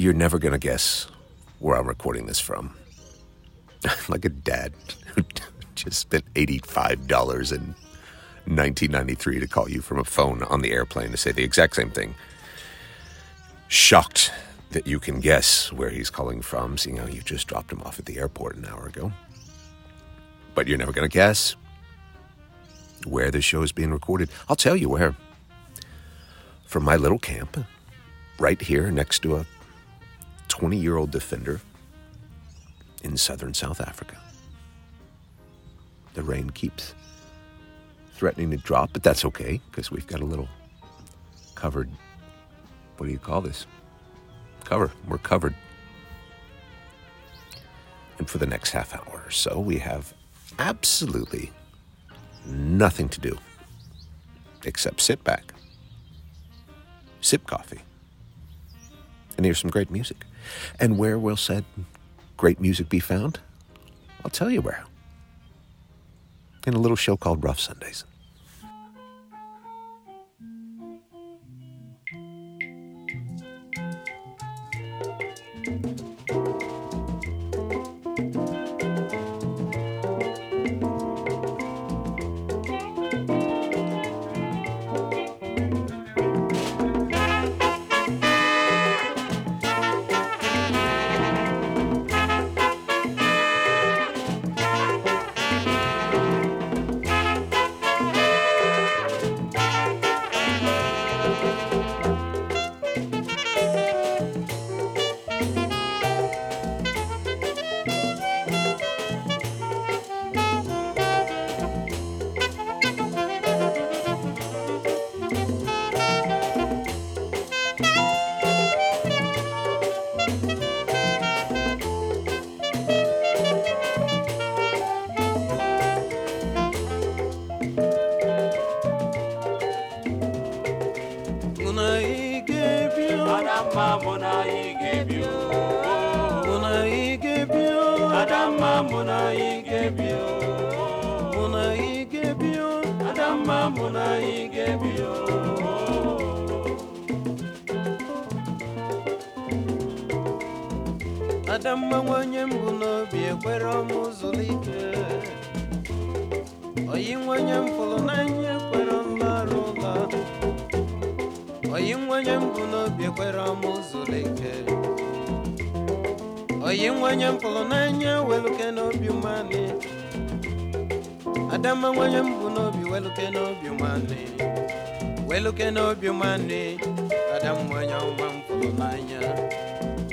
You're never going to guess where I'm recording this from. like a dad who just spent $85 in 1993 to call you from a phone on the airplane to say the exact same thing. Shocked that you can guess where he's calling from, seeing how you just dropped him off at the airport an hour ago. But you're never going to guess where the show is being recorded. I'll tell you where. From my little camp, right here next to a 20 year old defender in southern South Africa. The rain keeps threatening to drop, but that's okay because we've got a little covered. What do you call this? Cover. We're covered. And for the next half hour or so, we have absolutely nothing to do except sit back, sip coffee, and hear some great music. And where will said great music be found? I'll tell you where. In a little show called Rough Sundays. Adamma mụ na anyị ga-ebi mụ na anyị ga-ebi Adamma mụ na anyị ga-ebi mụ na anyị ga-ebi Adamma mụ na anyị ga-ebi Adamma nwanye m bụ n'obi ekwere ọmụ zụlike oyi nwanye m fụrụ n'anya ekwere ọmụ oyi nwanye mbụ n'obi ekwere ọmụ zụrụ ike oyi nwanye m fụrụ n'anya weluke n'obi mmanị adamma nwanye mbụ n'obi weluke n'obi mmanị weluke n'obi mmanị adamma nwanye ọma m fụrụ n'anya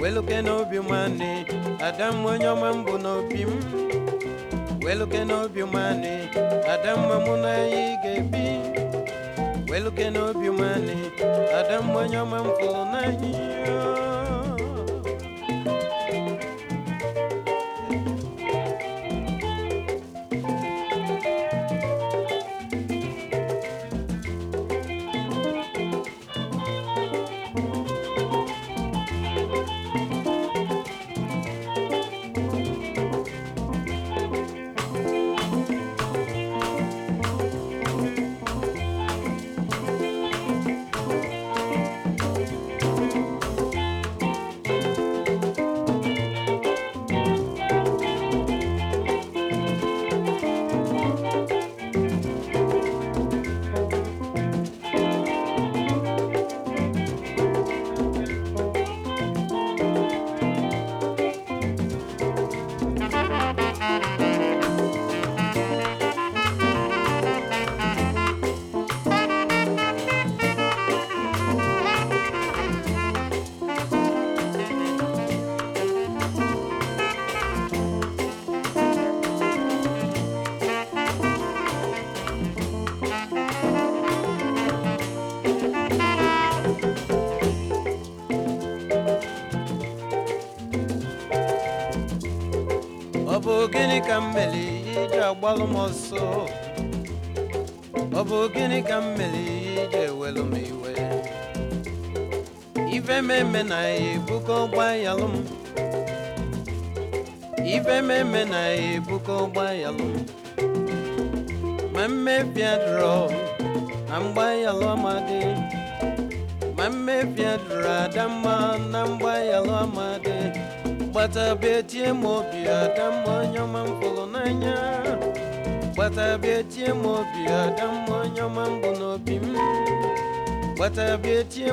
weluke n'obi nwanne adam onye ọma mbụ n'obi m weluke n'obi nwanne adam mụ na anyị ga-ebi weluke n'obi nwanne adam onye ọma m fụrụ n'anya bụ gịnị ka m mere iji agbalụ m ọsọ ọ bụ gịnị ka m mere iji ewelu m iwe ife meme na ya ebuka m ife meme na ya ebuka m ma mmebi adịrọ na mgbayalụ amadị ma mmefia duru adamma na mgba ya lụ amadi gbata bịa tie m obi adamma onye ọma m fụrụ n'anya gbata bịa tie m obi adamma onye ọma m bụ n'obi m gbata bịa tie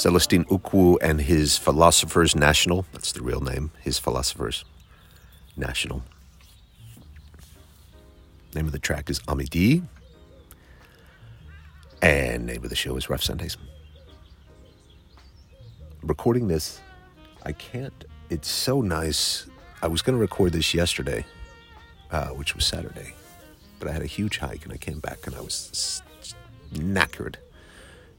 Celestine Ukwu and his Philosophers National. That's the real name. His Philosophers National. Name of the track is Amidi. And name of the show is Rough Sundays. Recording this, I can't. It's so nice. I was going to record this yesterday, uh, which was Saturday, but I had a huge hike and I came back and I was knackered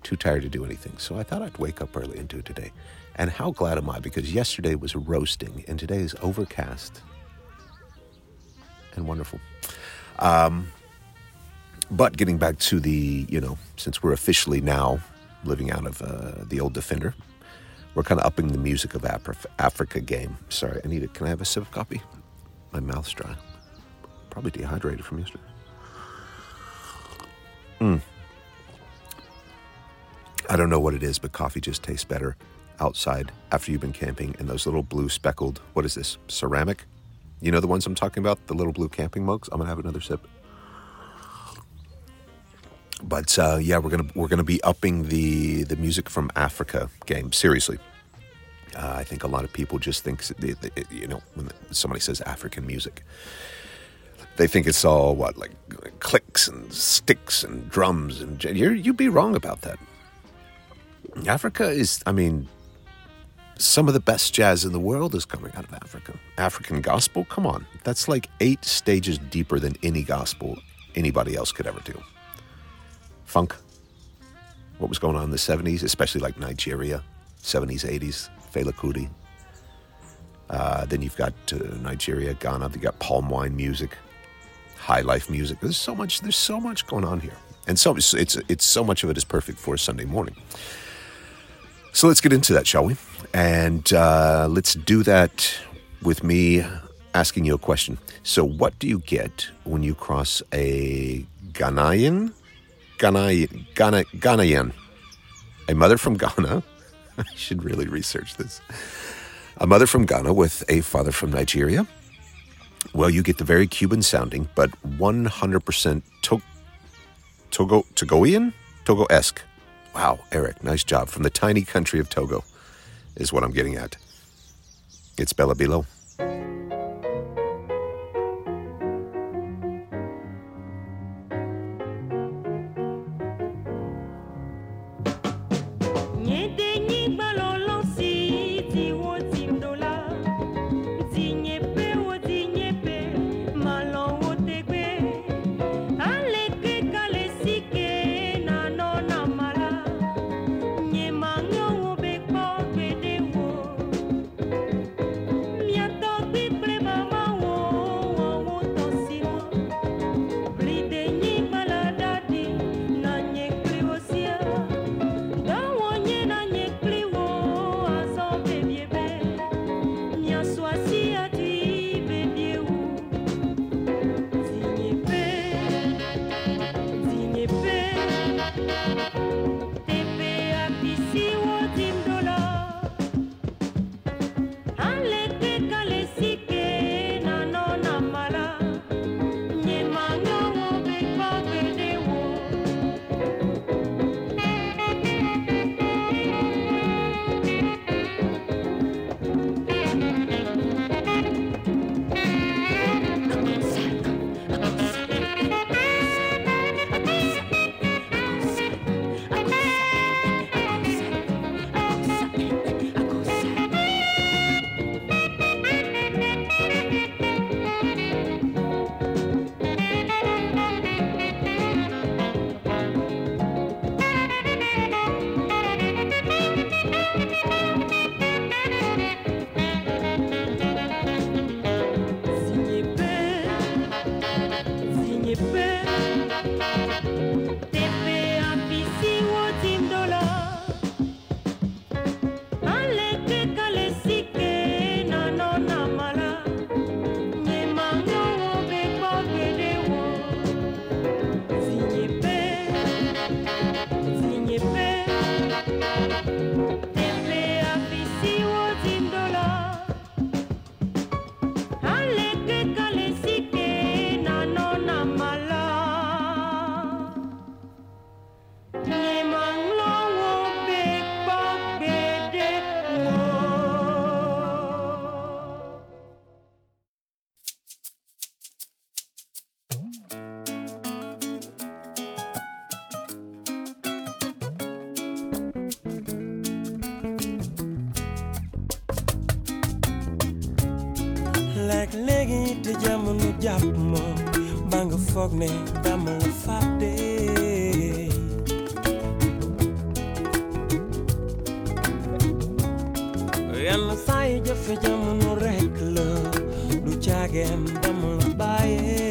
too tired to do anything. So I thought I'd wake up early and do it today. And how glad am I? Because yesterday was roasting and today is overcast and wonderful. Um, but getting back to the, you know, since we're officially now living out of uh, the old Defender, we're kind of upping the music of Afri- Africa game. Sorry, I need it. Can I have a sip of coffee? My mouth's dry. Probably dehydrated from yesterday. I don't know what it is, but coffee just tastes better outside after you've been camping in those little blue speckled, what is this, ceramic? You know the ones I'm talking about? The little blue camping mugs? I'm going to have another sip. But uh, yeah, we're gonna we're gonna be upping the the music from Africa game seriously. Uh, I think a lot of people just think you know when somebody says African music, they think it's all what like clicks and sticks and drums and you'd be wrong about that. Africa is, I mean, some of the best jazz in the world is coming out of Africa. African gospel, come on, that's like eight stages deeper than any gospel anybody else could ever do. Funk, what was going on in the 70s, especially like Nigeria, 70s, 80s, Fela Kuti. Uh, then you've got uh, Nigeria, Ghana, you've got palm wine music, high life music. There's so much, there's so much going on here. And so it's, it's, it's so much of it is perfect for Sunday morning. So let's get into that, shall we? And uh, let's do that with me asking you a question. So, what do you get when you cross a Ghanaian? Ghanaian, Ghana, Ghanaian, a mother from Ghana. I should really research this. A mother from Ghana with a father from Nigeria. Well, you get the very Cuban sounding, but 100% to- Togo, Togoian? Togo esque. Wow, Eric, nice job. From the tiny country of Togo, is what I'm getting at. It's Bella Bilo. Yi jafe jamono rekk la du caageen dama la bàyyee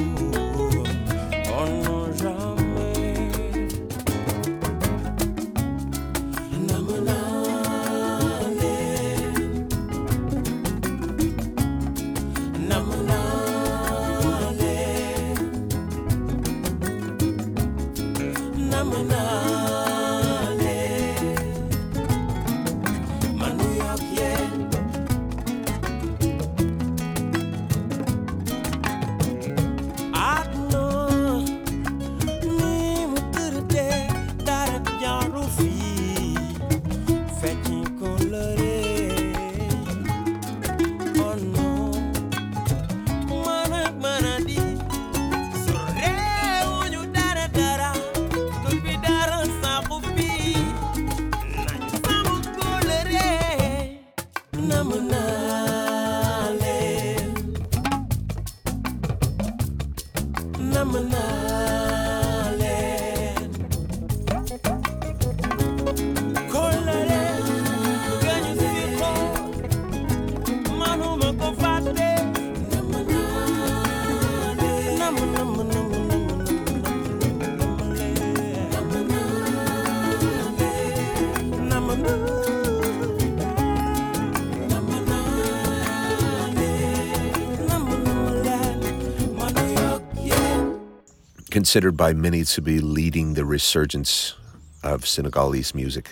considered by many to be leading the resurgence of Senegalese music.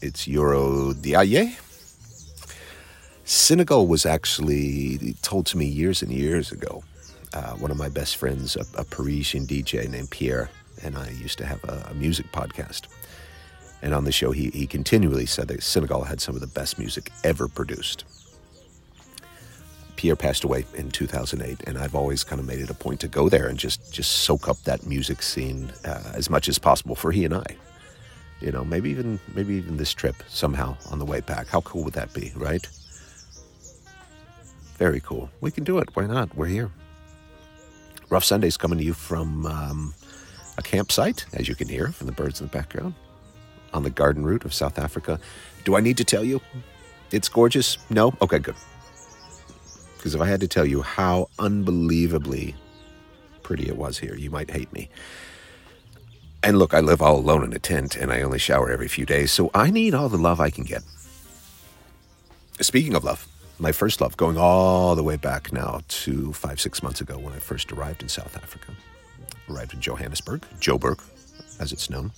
It's Euro Diaye. Senegal was actually told to me years and years ago. Uh, one of my best friends, a, a Parisian DJ named Pierre, and I used to have a, a music podcast. And on the show, he, he continually said that Senegal had some of the best music ever produced. Pierre passed away in 2008, and I've always kind of made it a point to go there and just just soak up that music scene uh, as much as possible for he and I. You know, maybe even maybe even this trip somehow on the way back. How cool would that be, right? Very cool. We can do it. Why not? We're here. Rough Sunday's coming to you from um, a campsite, as you can hear from the birds in the background, on the garden route of South Africa. Do I need to tell you? It's gorgeous? No? Okay, good. Because if I had to tell you how unbelievably pretty it was here, you might hate me. And look, I live all alone in a tent and I only shower every few days, so I need all the love I can get. Speaking of love, my first love, going all the way back now to five, six months ago when I first arrived in South Africa. Arrived in Johannesburg, Joburg, as it's known.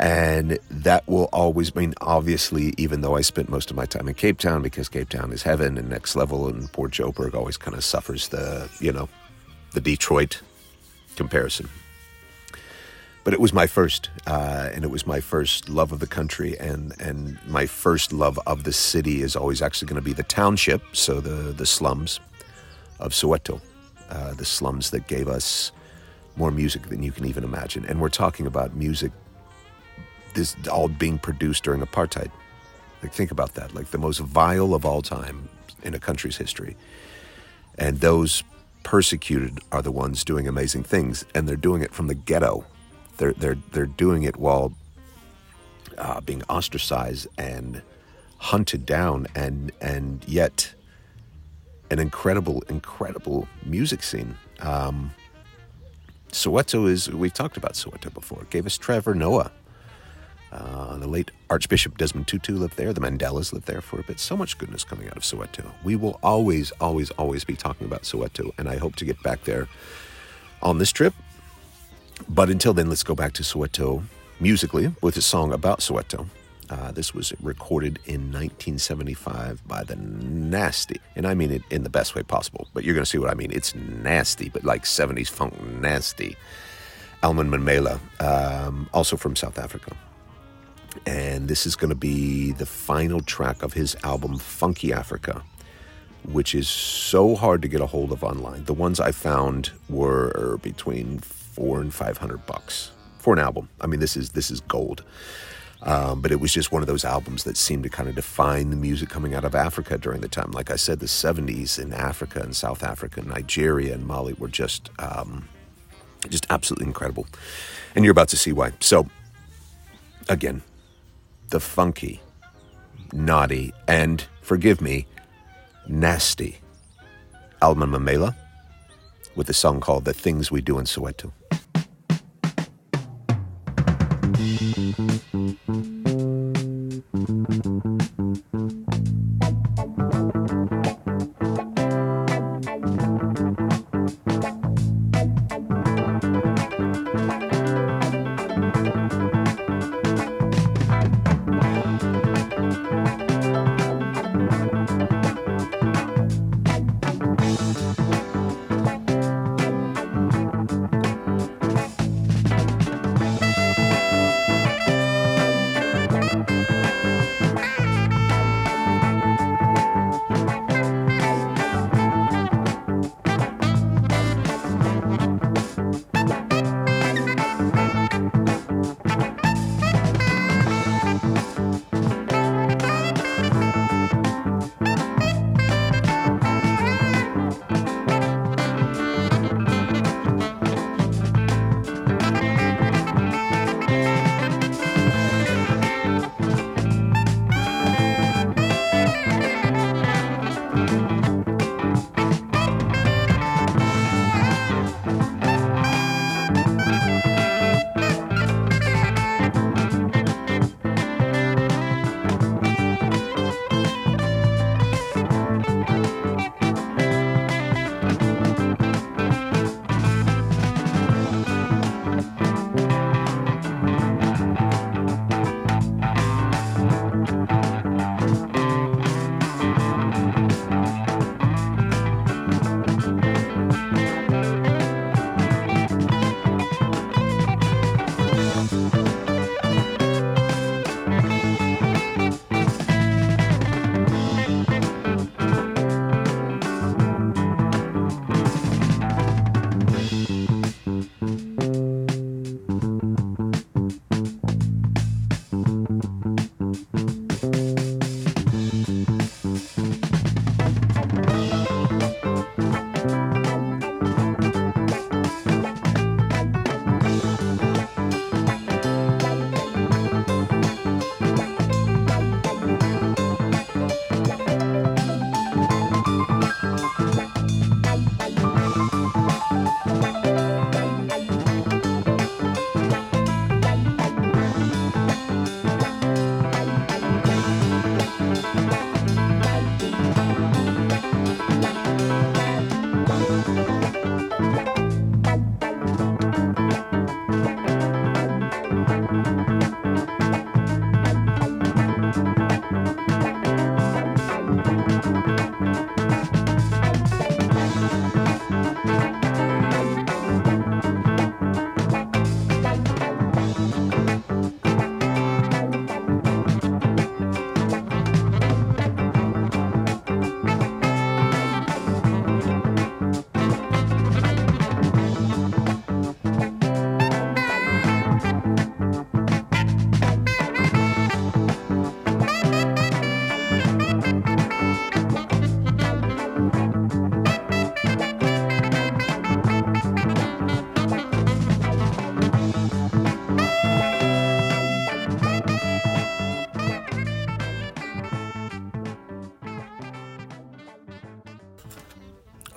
And that will always mean, obviously, even though I spent most of my time in Cape Town because Cape Town is heaven and next level, and Port Joburg always kind of suffers the, you know, the Detroit comparison. But it was my first, uh, and it was my first love of the country, and and my first love of the city is always actually going to be the township, so the the slums of Soweto, uh, the slums that gave us more music than you can even imagine. And we're talking about music, this all being produced during apartheid. Like, think about that. Like, the most vile of all time in a country's history. And those persecuted are the ones doing amazing things, and they're doing it from the ghetto. They're, they're, they're doing it while uh, being ostracized and hunted down, and, and yet an incredible, incredible music scene. Um, Soweto is, we've talked about Soweto before, it gave us Trevor Noah. Uh, the late Archbishop Desmond Tutu lived there. The Mandelas lived there for a bit. So much goodness coming out of Soweto. We will always, always, always be talking about Soweto, and I hope to get back there on this trip. But until then, let's go back to Soweto musically with a song about Soweto. Uh, this was recorded in 1975 by the Nasty, and I mean it in the best way possible. But you're going to see what I mean. It's nasty, but like 70s funk nasty. Almon Memela, um, also from South Africa. And this is going to be the final track of his album Funky Africa, which is so hard to get a hold of online. The ones I found were between four and five hundred bucks for an album. I mean, this is this is gold. Um, but it was just one of those albums that seemed to kind of define the music coming out of Africa during the time. Like I said, the 70s in Africa and South Africa, Nigeria and Mali were just um, just absolutely incredible. And you're about to see why. So, again, the funky, naughty, and forgive me, nasty Almon Memela with a song called The Things We Do in Soweto.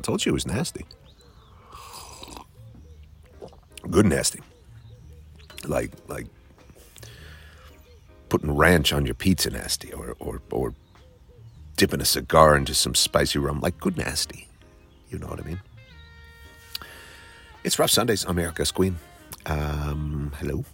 I told you it was nasty. Good nasty. Like like putting ranch on your pizza nasty or or or dipping a cigar into some spicy rum like good nasty. You know what I mean? It's Rough Sundays. I'm Queen. Um, hello.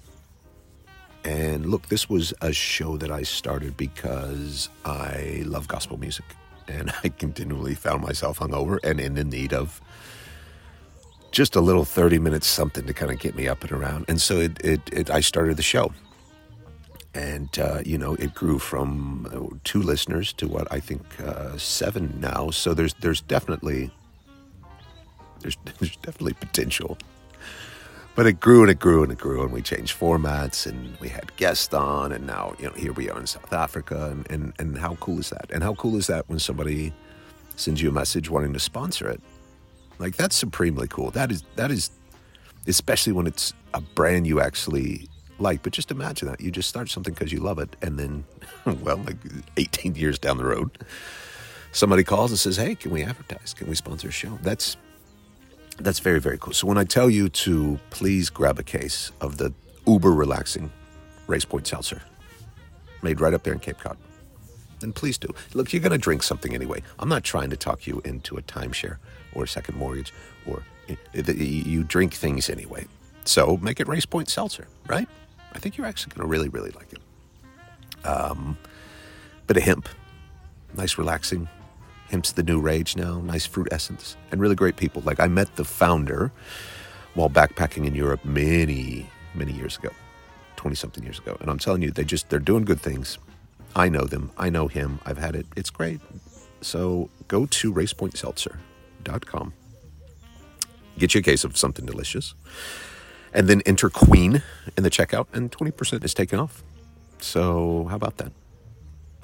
And look, this was a show that I started because I love gospel music. And I continually found myself hungover and in the need of just a little 30 minutes something to kind of get me up and around. And so it, it, it I started the show. And, uh, you know, it grew from uh, two listeners to what I think uh, seven now. So there's, there's definitely, there's, there's definitely potential but it grew and it grew and it grew and we changed formats and we had guests on and now you know here we are in south africa and, and, and how cool is that? And how cool is that when somebody sends you a message wanting to sponsor it? Like that's supremely cool. That is that is especially when it's a brand you actually like. But just imagine that. You just start something because you love it and then well like 18 years down the road somebody calls and says hey can we advertise? Can we sponsor a show? That's that's very, very cool. So when I tell you to please grab a case of the uber relaxing Race Point Seltzer, made right up there in Cape Cod, then please do. Look, you're going to drink something anyway. I'm not trying to talk you into a timeshare or a second mortgage or you drink things anyway. So make it Race Point Seltzer, right? I think you're actually going to really, really like it. Um, bit of hemp, nice relaxing Hemp's the new rage now. Nice fruit essence and really great people. Like I met the founder while backpacking in Europe many, many years ago, 20 something years ago. And I'm telling you, they just, they're doing good things. I know them. I know him. I've had it. It's great. So go to racepointseltzer.com. Get you a case of something delicious. And then enter Queen in the checkout, and 20% is taken off. So, how about that?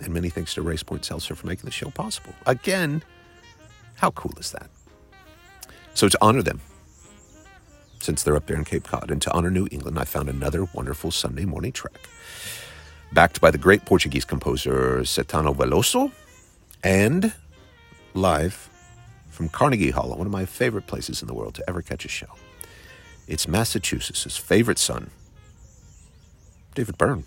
And many thanks to Race Point Seltzer for making the show possible. Again, how cool is that? So to honor them, since they're up there in Cape Cod, and to honor New England, I found another wonderful Sunday morning track, backed by the great Portuguese composer Caetano Veloso, and live from Carnegie Hall, one of my favorite places in the world to ever catch a show. It's Massachusetts' favorite son, David Byrne.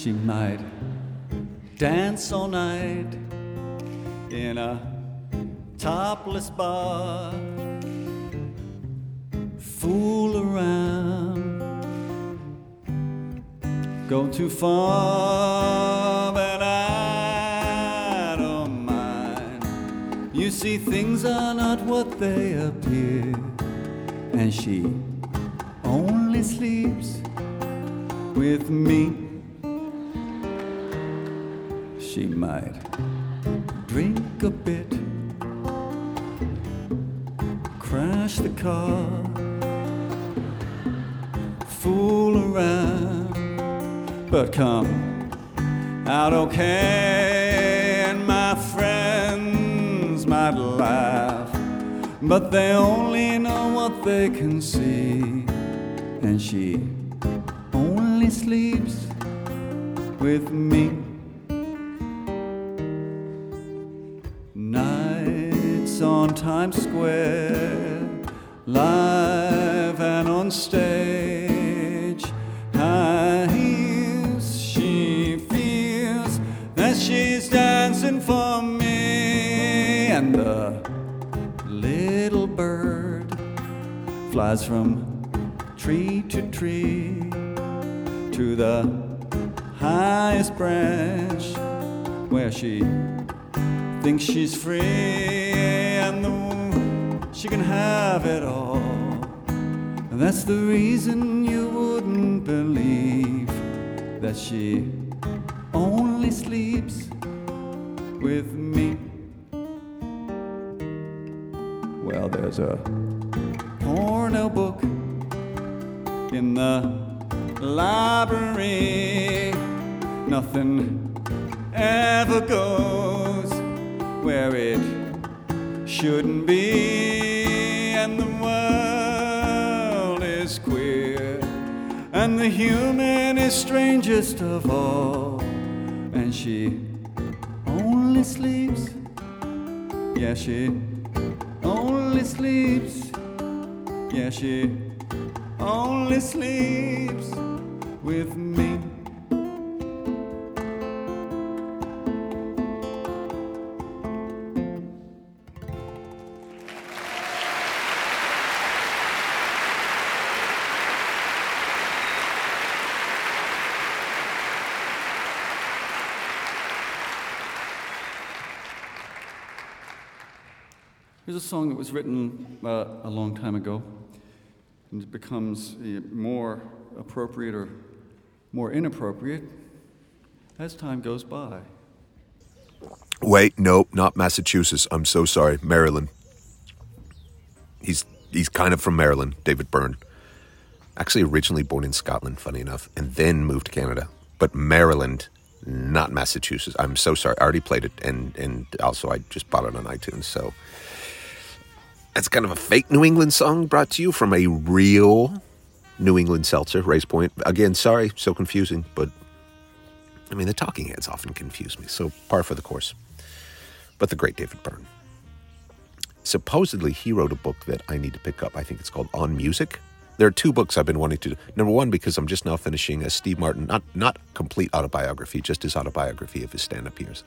She might dance all night in a topless bar, fool around, go too far, but I don't mind. You see, things are not what they appear, and she only sleeps with me she might drink a bit, crash the car, fool around, but come out okay. And my friends might laugh, but they only know what they can see. And she only sleeps with me. Live and on stage. High heels, she feels that she's dancing for me, and the little bird flies from tree to tree to the highest branch where she thinks she's free and the, she can have it all. And that's the reason you wouldn't believe that she only sleeps with me. Well, there's a porno book in the library. Nothing ever goes where it shouldn't be, is queer, and the human is strangest of all, and she only sleeps. Yeah, she only sleeps. Yeah, she only sleeps with me. Here's a song that was written uh, a long time ago, and it becomes more appropriate or more inappropriate as time goes by. Wait, nope, not Massachusetts. I'm so sorry, Maryland. He's he's kind of from Maryland, David Byrne. Actually, originally born in Scotland, funny enough, and then moved to Canada. But Maryland, not Massachusetts. I'm so sorry. I already played it, and and also I just bought it on iTunes. So that's kind of a fake New England song brought to you from a real New England seltzer, Race Point. Again, sorry, so confusing, but I mean, the talking heads often confuse me, so par for the course. But the great David Byrne. Supposedly, he wrote a book that I need to pick up. I think it's called On Music. There are two books I've been wanting to do. Number one, because I'm just now finishing a Steve Martin, not not complete autobiography, just his autobiography of his stand-up years.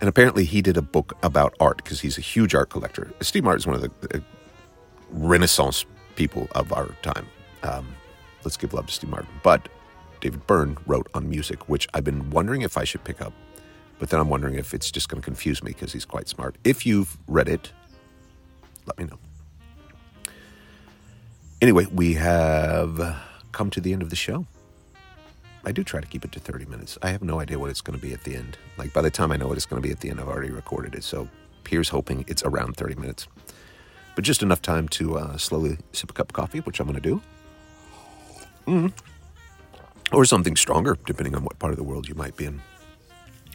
And apparently, he did a book about art because he's a huge art collector. Steve Martin is one of the Renaissance people of our time. Um, let's give love to Steve Martin. But David Byrne wrote on music, which I've been wondering if I should pick up. But then I'm wondering if it's just going to confuse me because he's quite smart. If you've read it, let me know. Anyway, we have come to the end of the show. I do try to keep it to 30 minutes. I have no idea what it's going to be at the end. Like by the time I know what it's going to be at the end, I've already recorded it. So here's hoping it's around 30 minutes. But just enough time to uh, slowly sip a cup of coffee, which I'm going to do. Mm. Or something stronger, depending on what part of the world you might be in.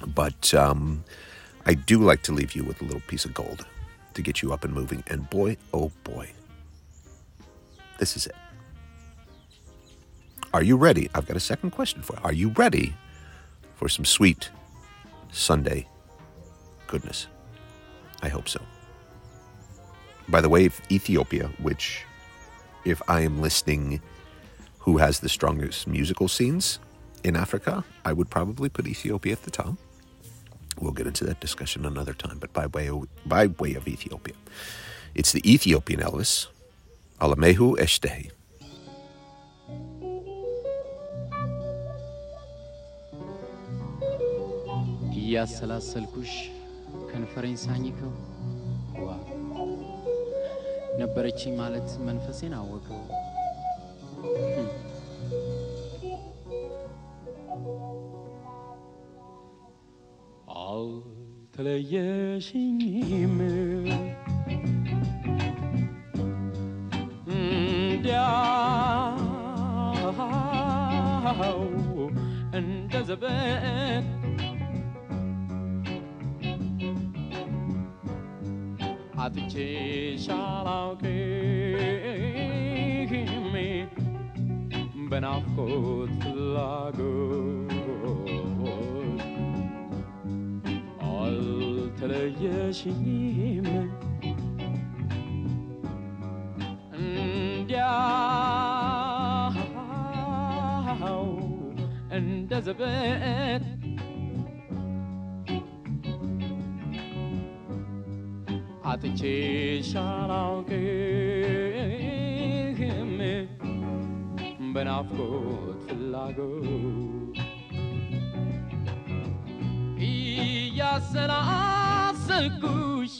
But um, I do like to leave you with a little piece of gold to get you up and moving. And boy, oh boy, this is it. Are you ready? I've got a second question for you. Are you ready for some sweet Sunday goodness? I hope so. By the way, Ethiopia, which, if I am listening, who has the strongest musical scenes in Africa, I would probably put Ethiopia at the top. We'll get into that discussion another time, but by way of, by way of Ethiopia, it's the Ethiopian Elvis, Alemayehu Eshete. እያሰላሰልኩሽ ከንፈሬን ሳኝከው? ዋ! ነበረችኝ ማለት መንፈሴን አወቀው። አልተለየሽኝም እንዲያው እንደ ዘበት አጥቼሽ አላውቅም በናፍቆት ፍላጎት አልተለየሽኝም እንዲያው እንደ ዘበት አጥቼሽ አላውቅም በናፍቆት ፍላጎት እያሰላሰልኩሽ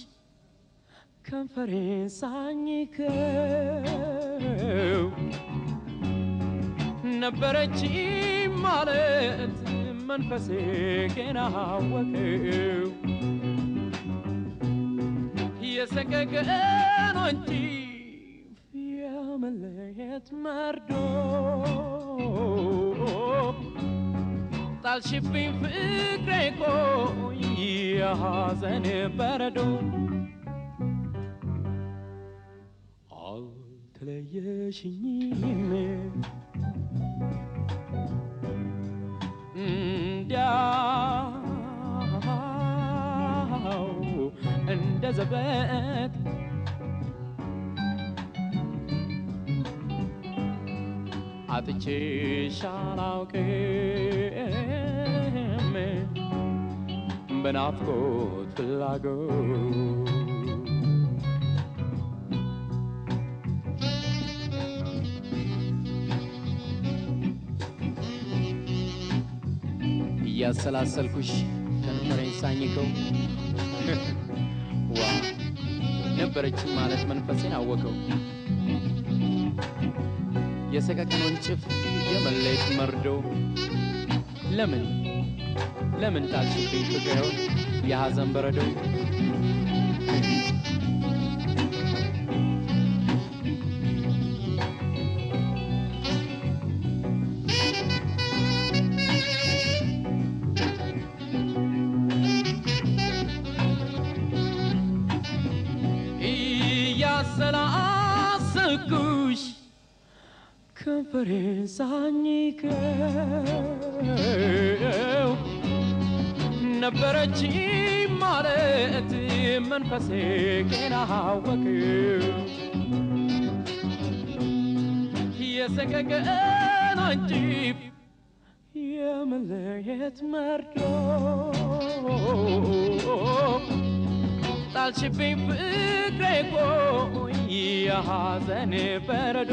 ከንፈሬን ሳኝከው ነበረች ማለት መንፈሴ ገና አወቀው sé que quedo en ti Fíjame et mardo Tal hazene perdo Altle ye እንደ ዘበት አጥቼሽ አላውቅም በናፍቆት ፍላጎት እያሰላሰልኩሽ ከንፈሬን ሳኝከው ነበረችን ማለት መንፈሴን አወቀው። የሰቀቀኑን ጭፍ የመለየት መርዶ ለምን? ለምን ጣልሽብኝ ፍቅሬውን? የሐዘን በረዶ ከንፈሬን ሳኝከው ነበረች ማለት መንፈሴ ገና አወቀው የሰቀቀን አንጂብ የመለየት መርዶ ጣልሽብኝ ፍቅሬ ቆይ የሐዘን በረዶ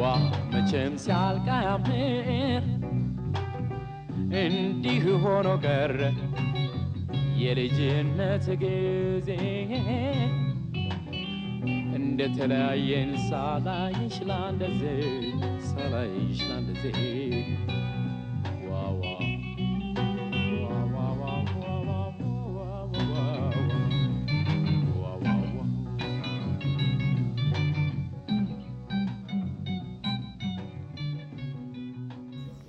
ዋ መቼም ሲያልቅ አያምር እንዲህ ሆኖ ቀረ የልጅነት ጊዜ። እንደተለያየን ሳላይሽ ላንደዜ ሳላይሽ ላንደዜ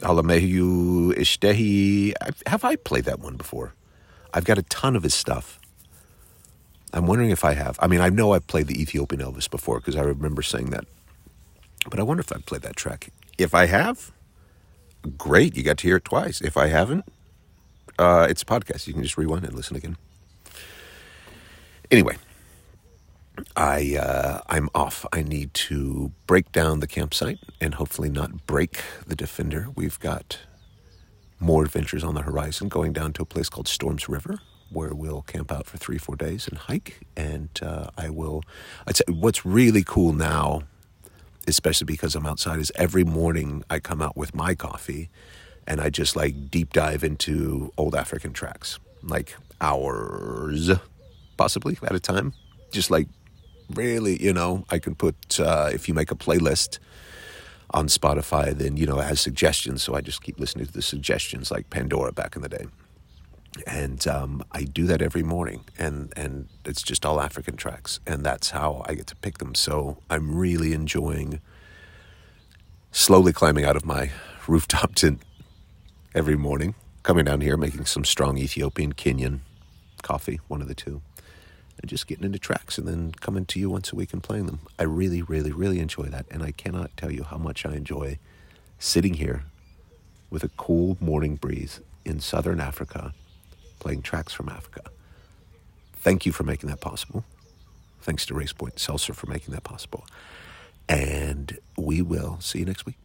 Alemayehu Eshete. I've- I played that one before? I've got a ton of his stuff. I'm wondering if I have. I mean, I know I've played the Ethiopian Elvis before because I remember saying that. But I wonder if I've played that track. If I have, great. You got to hear it twice. If I haven't, uh, it's a podcast. You can just rewind and listen again. Anyway, I uh, I'm off. I need to break down the campsite and hopefully not break the defender. We've got more adventures on the horizon, going down to a place called Storms River, where we'll camp out for three four days and hike. And uh, I will. I'd say what's really cool now, especially because I'm outside, is every morning I come out with my coffee, and I just like deep dive into old African tracks, like hours, possibly at a time, just like really, you know, I can put uh, if you make a playlist on Spotify, then you know it has suggestions. So I just keep listening to the suggestions, like Pandora back in the day, and um, I do that every morning, and and it's just all African tracks, and that's how I get to pick them. So I'm really enjoying slowly climbing out of my rooftop tent every morning, coming down here, making some strong Ethiopian, Kenyan coffee, one of the two and just getting into tracks and then coming to you once a week and playing them. I really, really, really enjoy that. And I cannot tell you how much I enjoy sitting here with a cool morning breeze in southern Africa playing tracks from Africa. Thank you for making that possible. Thanks to Race Point Seltzer for making that possible. And we will see you next week.